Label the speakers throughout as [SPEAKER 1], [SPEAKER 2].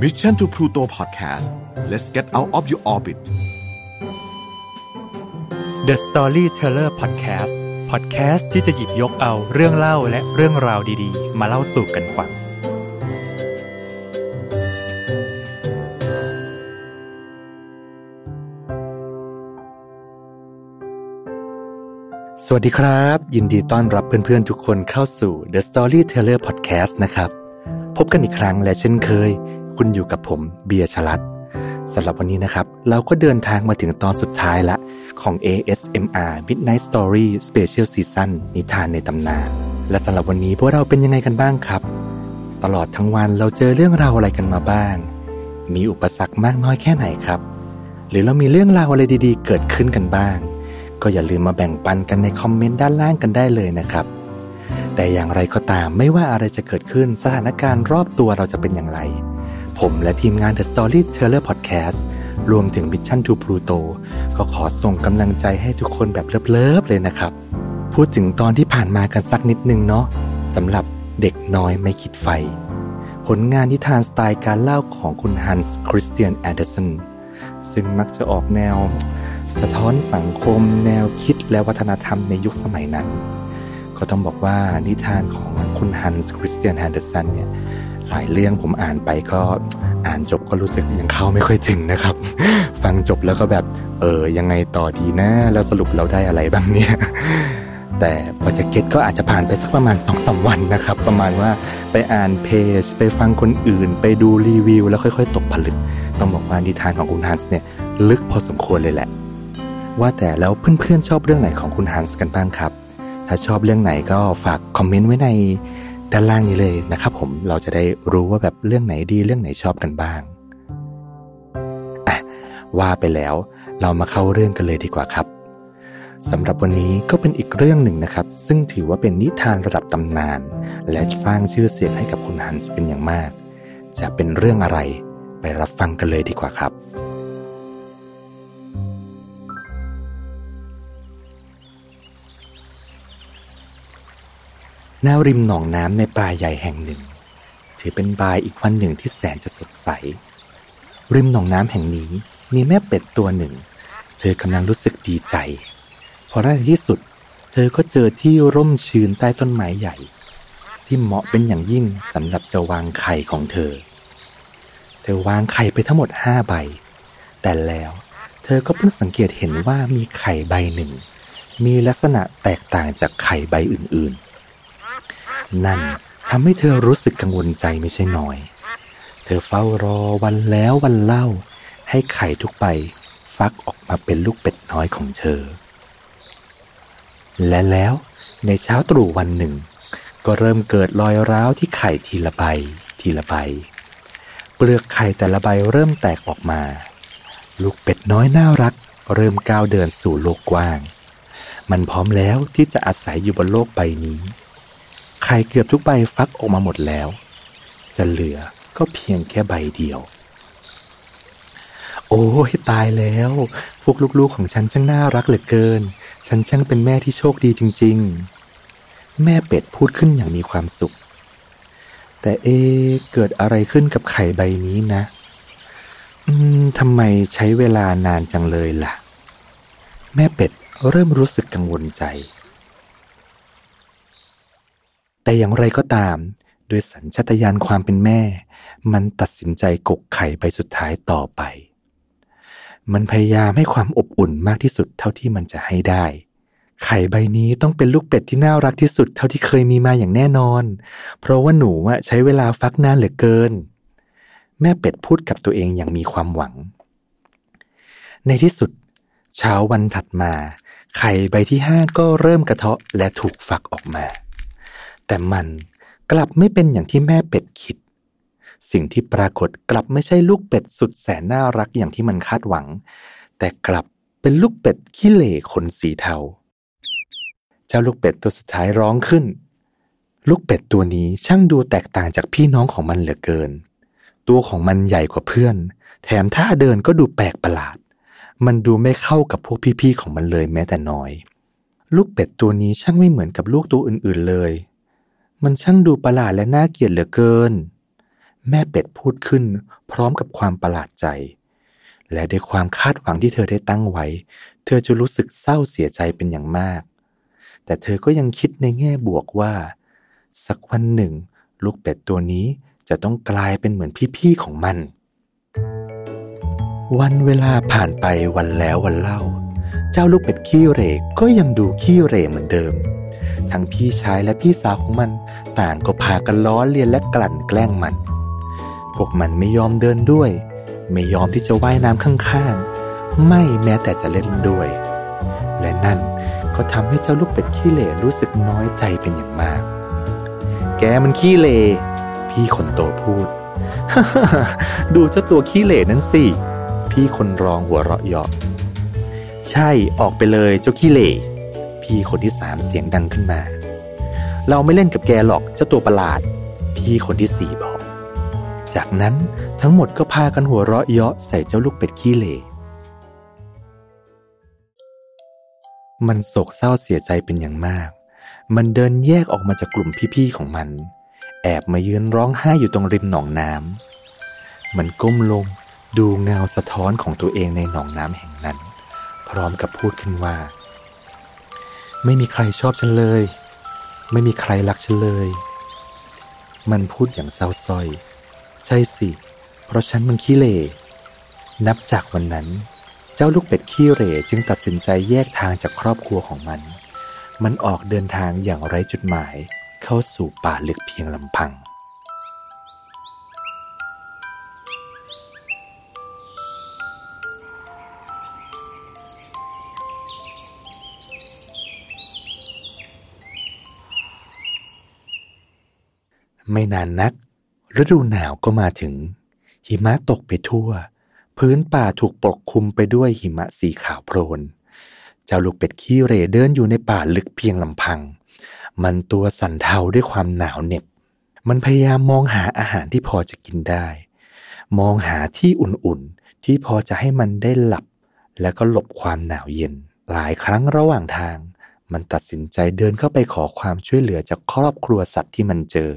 [SPEAKER 1] Mission to Pluto Podcast let's get out of your orbit
[SPEAKER 2] The Storyteller Podcast Podcast ที่จะหยิบยกเอาเรื่องเล่าและเรื่องราวดีๆ มาเล่าสู่กันฟัง
[SPEAKER 3] สวัสดีครับ ยินดีต้อนรับเพื่อนๆ ทุกคนเข้าสู่ The Storyteller Podcast นะครับ พบกันอีกครั้งและเช่นเคย คุณอยู่กับผมเบียร์ชลัดสำหรับวันนี้นะครับ เราก็เดินทางมาถึงตอนสุดท้ายละ ของ ASMR Midnight Story Special Season นิทานในตำนาน และสำหรับวันนี้พวกเราเป็นยังไงกันบ้างครับ ตลอดทั้งวันเราเจอเรื่องราวอะไรกันมาบ้าง มีอุปสรรคมากน้อยแค่ไหนครับ หรือเรามีเรื่องราวอะไรดีๆ เกิดขึ้นกันบ้าง ก็อย่าลืมมาแบ่งปันกันในคอมเมนต์ด้านล่างกันได้เลยนะครับ แต่อย่างไรก็ตามไม่ว่าอะไรจะเกิดขึ้นสถานการณ์รอบตัวเราจะเป็นอย่างไร ผมและทีมงาน The Storyteller Podcast รวมถึง Mission to Pluto ก็ขอส่งกำลังใจให้ทุกคนแบบ love ๆเลยนะครับ พูดถึงตอนที่ผ่านมากันสักนิดนึงเนาะสำหรับเด็กน้อยไม้ขีดไฟ ผลงานนิทานสไตล์การเล่าของคุณฮันส์คริสเตียนแอนเดอร์สันซึ่งมักจะออกแนว สะท้อนสังคมแนวคิดและวัฒนธรรมในยุคสมัยนั้น ก็ต้องบอกว่านิทานของคุณฮันส์คริสเตียนแอนเดอร์สันเนี่ย หลายเรื่องผมอ่านไปก็อ่านจบก็รู้สึกยังเข้าไม่ค่อยถึงนะครับ ฟังจบแล้วก็แบบ เออยังไงต่อดีนะ แล้วสรุปเราได้อะไรบ้างเนี่ยแต่พอจะ get ก็อาจจะผ่านไปสักประมาณ2อสวันนะครับ ประมาณว่าไปอ่านเพจ ไปฟังคนอื่น ไปดูรีวิว แล้วค่อยๆ ตกผลึก ต้องบอกว่านิทานของคุณฮันส์เนี่ยลึกพอสมควรเลยแหละ ว่าแต่แล้วเพื่อนๆชอบเรื่องไหนของคุณฮันส์กันบ้างครับ ถ้าชอบเรื่องไหนก็ฝากคอมเมนต์ไว้ใน ด้านล่างนี้เลยนะครับผมเราจะได้รู้ว่าแบบเรื่องไหนดีเรื่องไหนชอบกันบ้างอะว่าไปแล้วเรามาเข้าเรื่องกันเลยดีกว่าครับสำหรับวันนี้ก็เป็นอีกเรื่องหนึ่งนะครับ ซึ่งถือว่าเป็นนิทานระดับตำนาน และสร้างชื่อเสียงให้กับคุณฮันส์เป็นอย่างมาก จะเป็นเรื่องอะไรไปรับฟังกันเลยดีกว่าครับ หน้าริมหนองน้ำในป่าใหญ่แห่งหนึ่ง ถือเป็นบายอีกวันหนึ่งที่แสนจะสดใส ริมหนองน้ำแห่งนี้มีแม่เป็ดตัวหนึ่ง เธอกำลังรู้สึกดีใจ พอในที่สุด เธอก็เจอที่ร่มชื้นใต้ต้นไม้ใหญ่ ที่เหมาะเป็นอย่างยิ่งสำหรับจะวางไข่ของเธอ เธอวางไข่ไปทั้งหมดห้าใบ แต่แล้วเธอก็เพิ่งสังเกตเห็นว่ามีไข่ใบหนึ่ง มีลักษณะแตกต่างจากไข่ใบอื่น นั่นทำให้เธอรู้สึกกังวลใจไม่ใช่น้อย เธอเฝ้ารอวันแล้ววันเล่า ให้ไข่ทุกใบฟักออกมาเป็นลูกเป็ดน้อยของเธอ และแล้วในเช้าตรู่วันหนึ่ง ก็เริ่มเกิดรอยร้าวที่ไข่ทีละใบ ทีละใบ เปลือกไข่แต่ละใบเริ่มแตกออกมา ลูกเป็ดน้อยน่ารัก เริ่มก้าวเดินสู่โลกกว้าง มันพร้อมแล้วที่จะอาศัยอยู่บนโลกใบนี้ ไข่เกือบทุกใบฟักออกมาหมดแล้ว จะเหลือก็เพียงแค่ใบเดียว โอ้ยตายแล้ว พวกลูกๆของฉันช่างน่ารักเหลือเกิน ฉันช่างเป็นแม่ที่โชคดีจริง ๆ แม่เป็ดพูดขึ้นอย่างมีความสุข แต่เอเกิดอะไรขึ้นกับไข่ใบนี้นะ อืมทำไมใช้เวลานานจังเลยล่ะ แม่เป็ดเริ่มรู้สึกกังวลใจ แต่อย่างไรก็ตาม ด้วยสัญชาตญาณความเป็นแม่ มันตัดสินใจกกไข่ใบสุดท้ายต่อไป มันพยายามให้ความอบอุ่นมากที่สุดเท่าที่มันจะให้ได้ ไข่ใบนี้ต้องเป็นลูกเป็ดที่น่ารักที่สุดเท่าที่เคยมีมาอย่างแน่นอน เพราะว่าหนูใช้เวลาฟักนานเหลือเกิน แม่เป็ดพูดกับตัวเองอย่างมีความหวัง ในที่สุดเช้าวันถัดมา ไข่ใบที่ห้าก็เริ่มกระเทาะและถูกฟักออกมา แต่มันกลับไม่เป็นอย่างที่แม่เป็ดคิด สิ่งที่ปรากฏกลับไม่ใช่ลูกเป็ดสุดแสนน่ารักอย่างที่มันคาดหวัง แต่กลับเป็นลูกเป็ดขี้เหร่ขนสีเทา เจ้าลูกเป็ดตัวสุดท้ายร้องขึ้น ลูกเป็ดตัวนี้ช่างดูแตกต่างจากพี่น้องของมันเหลือเกิน ตัวของมันใหญ่กว่าเพื่อน แถมท่าเดินก็ดูแปลกประหลาด มันดูไม่เข้ากับพวกพี่ๆของมันเลยแม้แต่น้อย ลูกเป็ดตัวนี้ช่างไม่เหมือนกับลูกตัวอื่นๆเลย มันช่างดูประหลาดและน่าเกลียดเหลือเกิน แม่เป็ดพูดขึ้น พร้อมกับความประหลาดใจ และด้วยความคาดหวังที่เธอได้ตั้งไว้ เธอจะรู้สึกเศร้าเสียใจเป็นอย่างมาก แต่เธอก็ยังคิดในแง่บวกว่า สักวันหนึ่ง ลูกเป็ดตัวนี้จะต้องกลายเป็นเหมือนพี่ๆของมัน วันเวลาผ่านไปวันแล้ววันเล่า เจ้าลูกเป็ดขี้เหร่ก็ยังดูขี้เหร่เหมือนเดิม ทั้งพี่ชายและพี่สาวของมัน ต่างก็พากันล้อเลียนและกลั่นแกล้งมัน พวกมันไม่ยอมเดินด้วย ไม่ยอมที่จะว่ายน้ำข้างๆ ไม่แม้แต่จะเล่นด้วย และนั่นก็ทำให้เจ้าลูกเป็ดขี้เหร่รู้สึกน้อยใจเป็นอย่างมาก แกมันขี้เหร่พี่คนโตพูด ดูเจ้าตัวขี้เหร่นั้นสิ พี่คนรองหัวเราะเยาะใช่ออกไปเลยเจ้าขี้เหร่ พี่คนที่สามเสียงดังขึ้นมา เราไม่เล่นกับแกหรอกเจ้าตัวประหลาด พี่คนที่สี่บอก จากนั้นทั้งหมดก็พากันหัวเราะเยาะใส่เจ้าลูกเป็ดขี้เหร่มันโศกเศร้าเสียใจเป็นอย่างมาก มันเดินแยกออกมาจากกลุ่มพี่ๆของมัน แอบมายืนร้องไห้อยู่ตรงริมหนองน้ำ มันก้มลงดูเงาสะท้อนของตัวเองในหนองน้ำแห่งนั้น พร้อมกับพูดขึ้นว่า ไม่มีใครชอบฉันเลย ไม่มีใครรักฉันเลย มันพูดอย่างเศร้าส้อย ใช่สิ เพราะฉันมันขี้เหร่นับจากวันนั้น เจ้าลูกเป็ดขี้เหร่จึงตัดสินใจแยกทางจากครอบครัวของมัน มันออกเดินทางอย่างไร้จุดหมายเข้าสู่ป่าลึกเพียงลำพัง ไม่นานนัก ฤดูหนาวก็มาถึง หิมะตกไปทั่ว พื้นป่าถูกปกคลุมไปด้วยหิมะสีขาวโพลน เจ้าลูกเป็ดขี้เร่เดินอยู่ในป่าลึกเพียงลำพัง มันตัวสั่นเทาด้วยความหนาวเหน็บ มันพยายามมองหาอาหารที่พอจะกินได้ มองหาที่อุ่นๆ ที่พอจะให้มันได้หลับ และก็หลบความหนาวเย็น หลายครั้งระหว่างทางมันตัดสินใจเดินเข้าไปขอความช่วยเหลือจากครอบครัวสัตว์ที่มันเจอ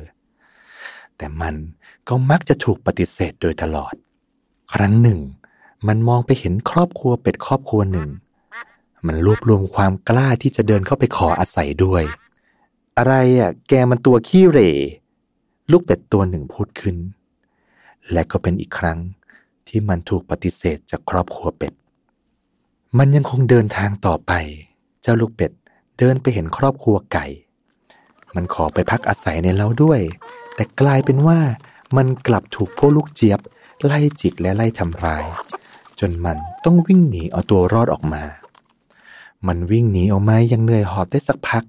[SPEAKER 3] แต่มันก็มักจะถูกปฏิเสธโดยตลอด ครั้งหนึ่ง มันมองไปเห็นครอบครัวเป็ดครอบครัวหนึ่ง มันรวบรวมความกล้าที่จะเดินเข้าไปขออาศัยด้วย อะไรอะ แกมันตัวขี้เหร่ลูกเป็ดตัวหนึ่งพูดขึ้น และก็เป็นอีกครั้งที่มันถูกปฏิเสธจากครอบครัวเป็ด มันยังคงเดินทางต่อไป เจ้าลูกเป็ดเดินไปเห็นครอบครัวไก่ มันขอไปพักอาศัยในเล้าด้วย แต่กลายเป็นว่ามันกลับถูกพวกลูกเจี๊ยบ ไล่จิกและไล่ทำร้าย จนมันต้องวิ่งหนีเอาตัวรอดออกมา มันวิ่งหนีออกมายังเหนื่อยหอบได้สักพัก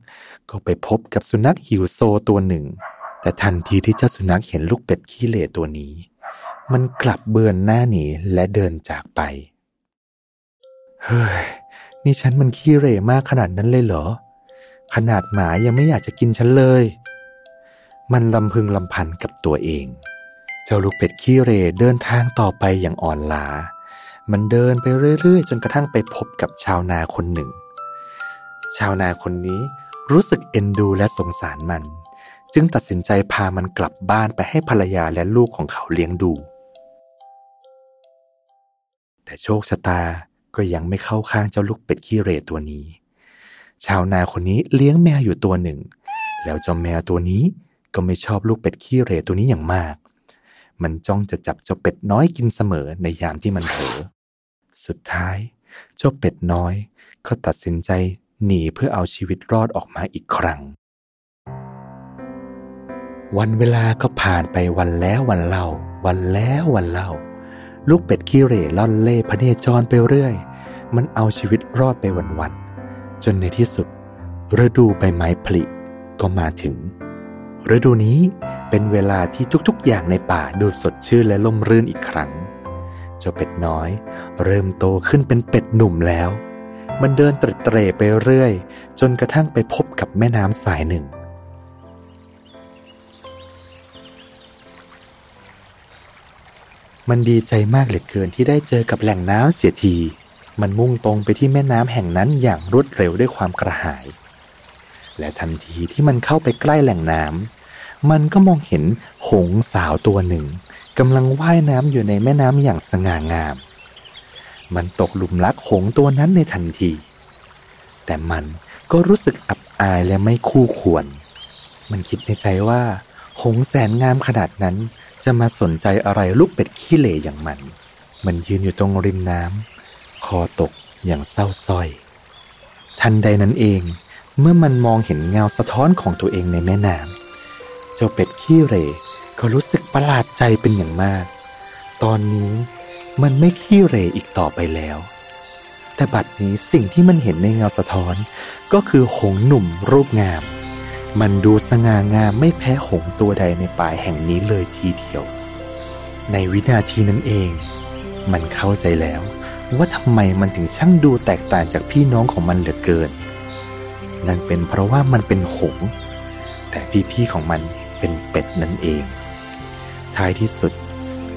[SPEAKER 3] ก็ไปพบกับสุนัขหิวโซตัวหนึ่ง แต่ทันทีที่เจ้าสุนัขเห็นลูกเป็ดขี้เหร่ตัวนี้ มันกลับเบือนหน้าหนีและเดินจากไป เฮ้ย นี่ฉันมันขี้เหร่มากขนาดนั้นเลยเหรอ ขนาดหมายังไม่อยากจะกินฉันเลย มันลำพึงลำพันกับตัวเอง เจ้าลูกเป็ดขี้เร่เดินทางต่อไปอย่างอ่อนล้า มันเดินไปเรื่อยๆ จนกระทั่งไปพบกับชาวนาคนหนึ่ง ชาวนาคนนี้รู้สึกเอ็นดูและสงสารมัน จึงตัดสินใจพามันกลับบ้านไปให้ภรรยาและลูกของเขาเลี้ยงดู แต่โชคชะตาก็ยังไม่เข้าข้างเจ้าลูกเป็ดขี้เร่ตัวนี้ ชาวนาคนนี้เลี้ยงแมวอยู่ตัวหนึ่ง แล้วเจ้าแมวตัวนี้ ก็ไม่ชอบลูกเป็ดขี้เหร่ตัวนี้อย่างมาก มันจ้องจะจับเจ้าเป็ดน้อยกินเสมอในยามที่มันเผลอสุดท้าย เจ้าเป็ดน้อย ก็ตัดสินใจหนีเพื่อเอาชีวิตรอดออกมาอีกครั้ง วันเวลาก็ผ่านไปวันแล้ววันเล่า วันแล้ววันเล่า ลูกเป็ดขี้เหร่ล่อนเล่พเนจรไปเรื่อย มันเอาชีวิตรอดไปวันๆจนในที่สุดฤดูใบไม้ผลิก็มาถึง ฤดูนี้เป็นเวลาที่ทุกๆ อย่างในป่าดูสดชื่นและล่มรื่นอีกครั้ง เจ้าเป็ดน้อย เริ่มโตขึ้นเป็นเป็ดหนุ่มแล้ว มันเดินตรเตร่ไปเรื่อย จนกระทั่งไปพบกับแม่น้ำสายหนึ่ง มันดีใจมากเหลือเกินที่ได้เจอกับแหล่งน้ำเสียที มันมุ่งตรงไปที่แม่น้ำแห่งนั้นอย่างรวดเร็วด้วยความกระหาย และทันทีที่มันเข้าไปใกล้แหล่งน้ำ มันก็มองเห็นหงสาวตัวหนึ่งกำลังว่ายน้ำอยู่ในแม่น้ำอย่างสง่างาม มันตกหลุมรักหงตัวนั้นในทันที แต่มันก็รู้สึกอับอายและไม่คู่ควร มันคิดในใจว่า หงแสนงามขนาดนั้น จะมาสนใจอะไรลูกเป็ดขี้เหร่อย่างมัน มันยืนอยู่ตรงริมน้ำคอตกอย่างเศร้าส้อย ทันใดนั้นเอง เมื่อมันมองเห็นเงาสะท้อนของตัวเองในแม่น้ำ เจ้าเป็ดขี้เหร่ก็รู้สึกประหลาดใจเป็นอย่างมาก ตอนนี้มันไม่ขี้เหร่อีกต่อไปแล้ว แต่บัดนี้สิ่งที่มันเห็นในเงาสะท้อน ก็คือหงหนุ่มรูปงาม มันดูสง่างามไม่แพ้หงตัวใดในป่าแห่งนี้เลยทีเดียว ในวินาทีนั้นเอง มันเข้าใจแล้วว่าทำไมมันถึงช่างดูแตกต่างจากพี่น้องของมันเหลือเกิน นั่นเป็นเพราะว่ามันเป็นหง แต่พี่ๆของมัน เป็นเป็ดนั่นเอง ท้ายที่สุด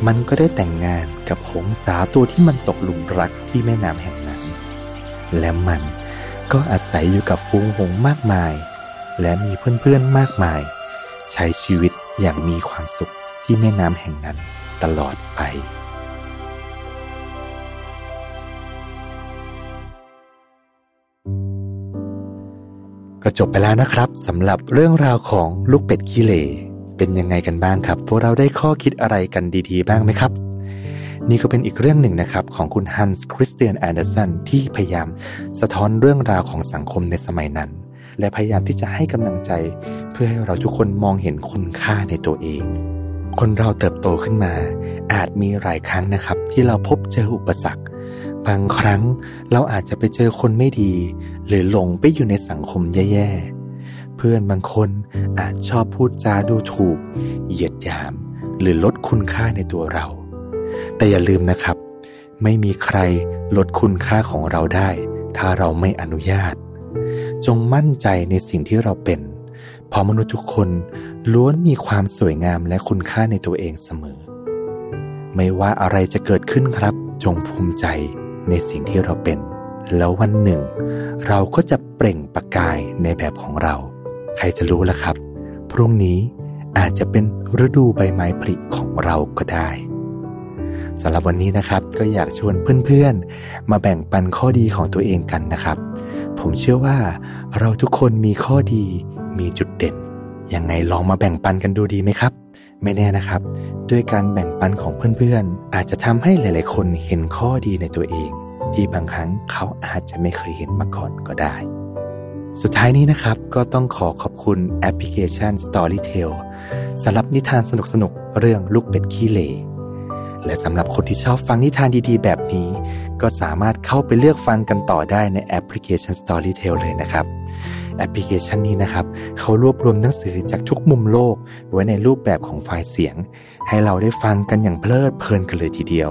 [SPEAKER 3] มันก็ได้แต่งงานกับหงสาตัวที่มันตกหลุมรักที่แม่น้ำแห่งนั้น และมันก็อาศัยอยู่กับฟูงหงมากมาย และมีเพื่อนๆมากมาย ใช้ชีวิตอย่างมีความสุขที่แม่น้ำแห่งนั้นตลอดไป ก็จบไปแล้วนะครับสำหรับเรื่องราวของลูกเป็ดขี้เหร่เป็นยังไงกันบ้างครับ พวกเราได้ข้อคิดอะไรกันดีๆ บ้างไหมครับ นี่ก็เป็นอีกเรื่องหนึ่งนะครับ ของคุณฮันส์คริสเตียนแอนเดอร์สันที่พยายามสะท้อนเรื่องราวของสังคมในสมัยนั้น และพยายามที่จะให้กำลังใจ เพื่อให้เราทุกคนมองเห็นคุณค่าในตัวเอง คนเราเติบโตขึ้นมา อาจมีหลายครั้งนะครับ ที่เราพบเจออุปสรรค บางครั้งเราอาจจะไปเจอคนไม่ดี หรือหลงไปอยู่ในสังคมแย่ๆ เพื่อนบางคนอาจชอบพูดจาดูถูก เหยียดหยาม หรือลดคุณค่าในตัวเรา แต่อย่าลืมนะครับ ไม่มีใครลดคุณค่าของเราได้ ถ้าเราไม่อนุญาต จงมั่นใจในสิ่งที่เราเป็นเพราะมนุษย์ทุกคนล้วนมีความสวยงามและคุณค่าในตัวเองเสมอ ไม่ว่าอะไรจะเกิดขึ้นครับ จงภูมิใจในสิ่งที่เราเป็น แล้ววันหนึ่ง เราก็จะเปล่งประกายในแบบของเรา ใครจะรู้ล่ะครับ พรุ่งนี้อาจจะเป็นฤดูใบไม้ผลิของเราก็ได้สำหรับวันนี้นะครับก็อยากชวนเพื่อนๆ มาแบ่งปันข้อดีของตัวเองกันนะครับ ผมเชื่อว่าเราทุกคนมีข้อดีมีจุดเด่น ยังไงลองมาแบ่งปันกันดูดีไหมครับ ไม่แน่นะครับ ด้วยการแบ่งปันของเพื่อนๆ อาจจะทำให้หลายๆ คนเห็นข้อดีในตัวเอง ที่บางครั้งเขาอาจจะไม่เคยเห็นมาก่อนก็ได้ สุดท้ายนี้นะครับก็ต้องขอขอบคุณแอปพลิเคชัน Storytel สำหรับนิทานสนุกๆเรื่องลูกเป็ดขี้เหร่และสำหรับคนที่ชอบฟังนิทานดีๆ แบบนี้ ก็สามารถเข้าไปเลือกฟังกันต่อได้ในแอปพลิเคชัน Storytel เลยนะครับ แอปพลิเคชันนี้นะครับ เขารวบรวมหนังสือจากทุกมุมโลก ไว้ในรูปแบบของไฟล์เสียง ให้เราได้ฟังกันอย่างเพลิดเพลินกันเลยทีเดียว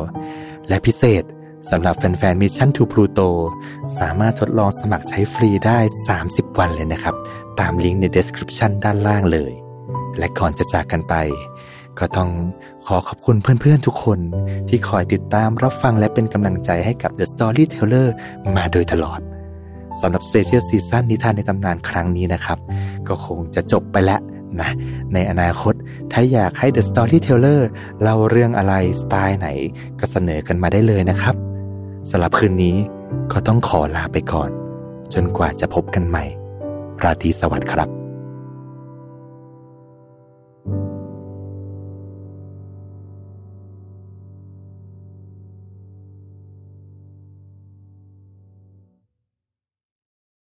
[SPEAKER 3] และพิเศษ สำหรับแฟนๆ Mission to Pluto สามารถทดลองสมัครใช้ฟรีได้ 30 วันเลยนะครับ ตามลิงก์ใน description ด้านล่างเลย และก่อนจะจากกันไป ก็ต้องขอขอบคุณเพื่อนๆทุกคนที่คอยติดตามรับฟังและเป็นกำลังใจให้กับ The Storyteller มาโดยตลอดสำหรับ Special Season นิทานในตำนานครั้งนี้นะครับ ก็คงจะจบไปแล้วนะ ในอนาคต ถ้าอยากให้ The Storyteller เล่าเรื่องอะไรสไตล์ไหน ก็เสนอกันมาได้เลยนะครับ สำหรับคืนนี้ก็ต้องขอลาไปก่อน จนกว่าจะพบกันใหม่ ราตรีสวัสดิ์ครับ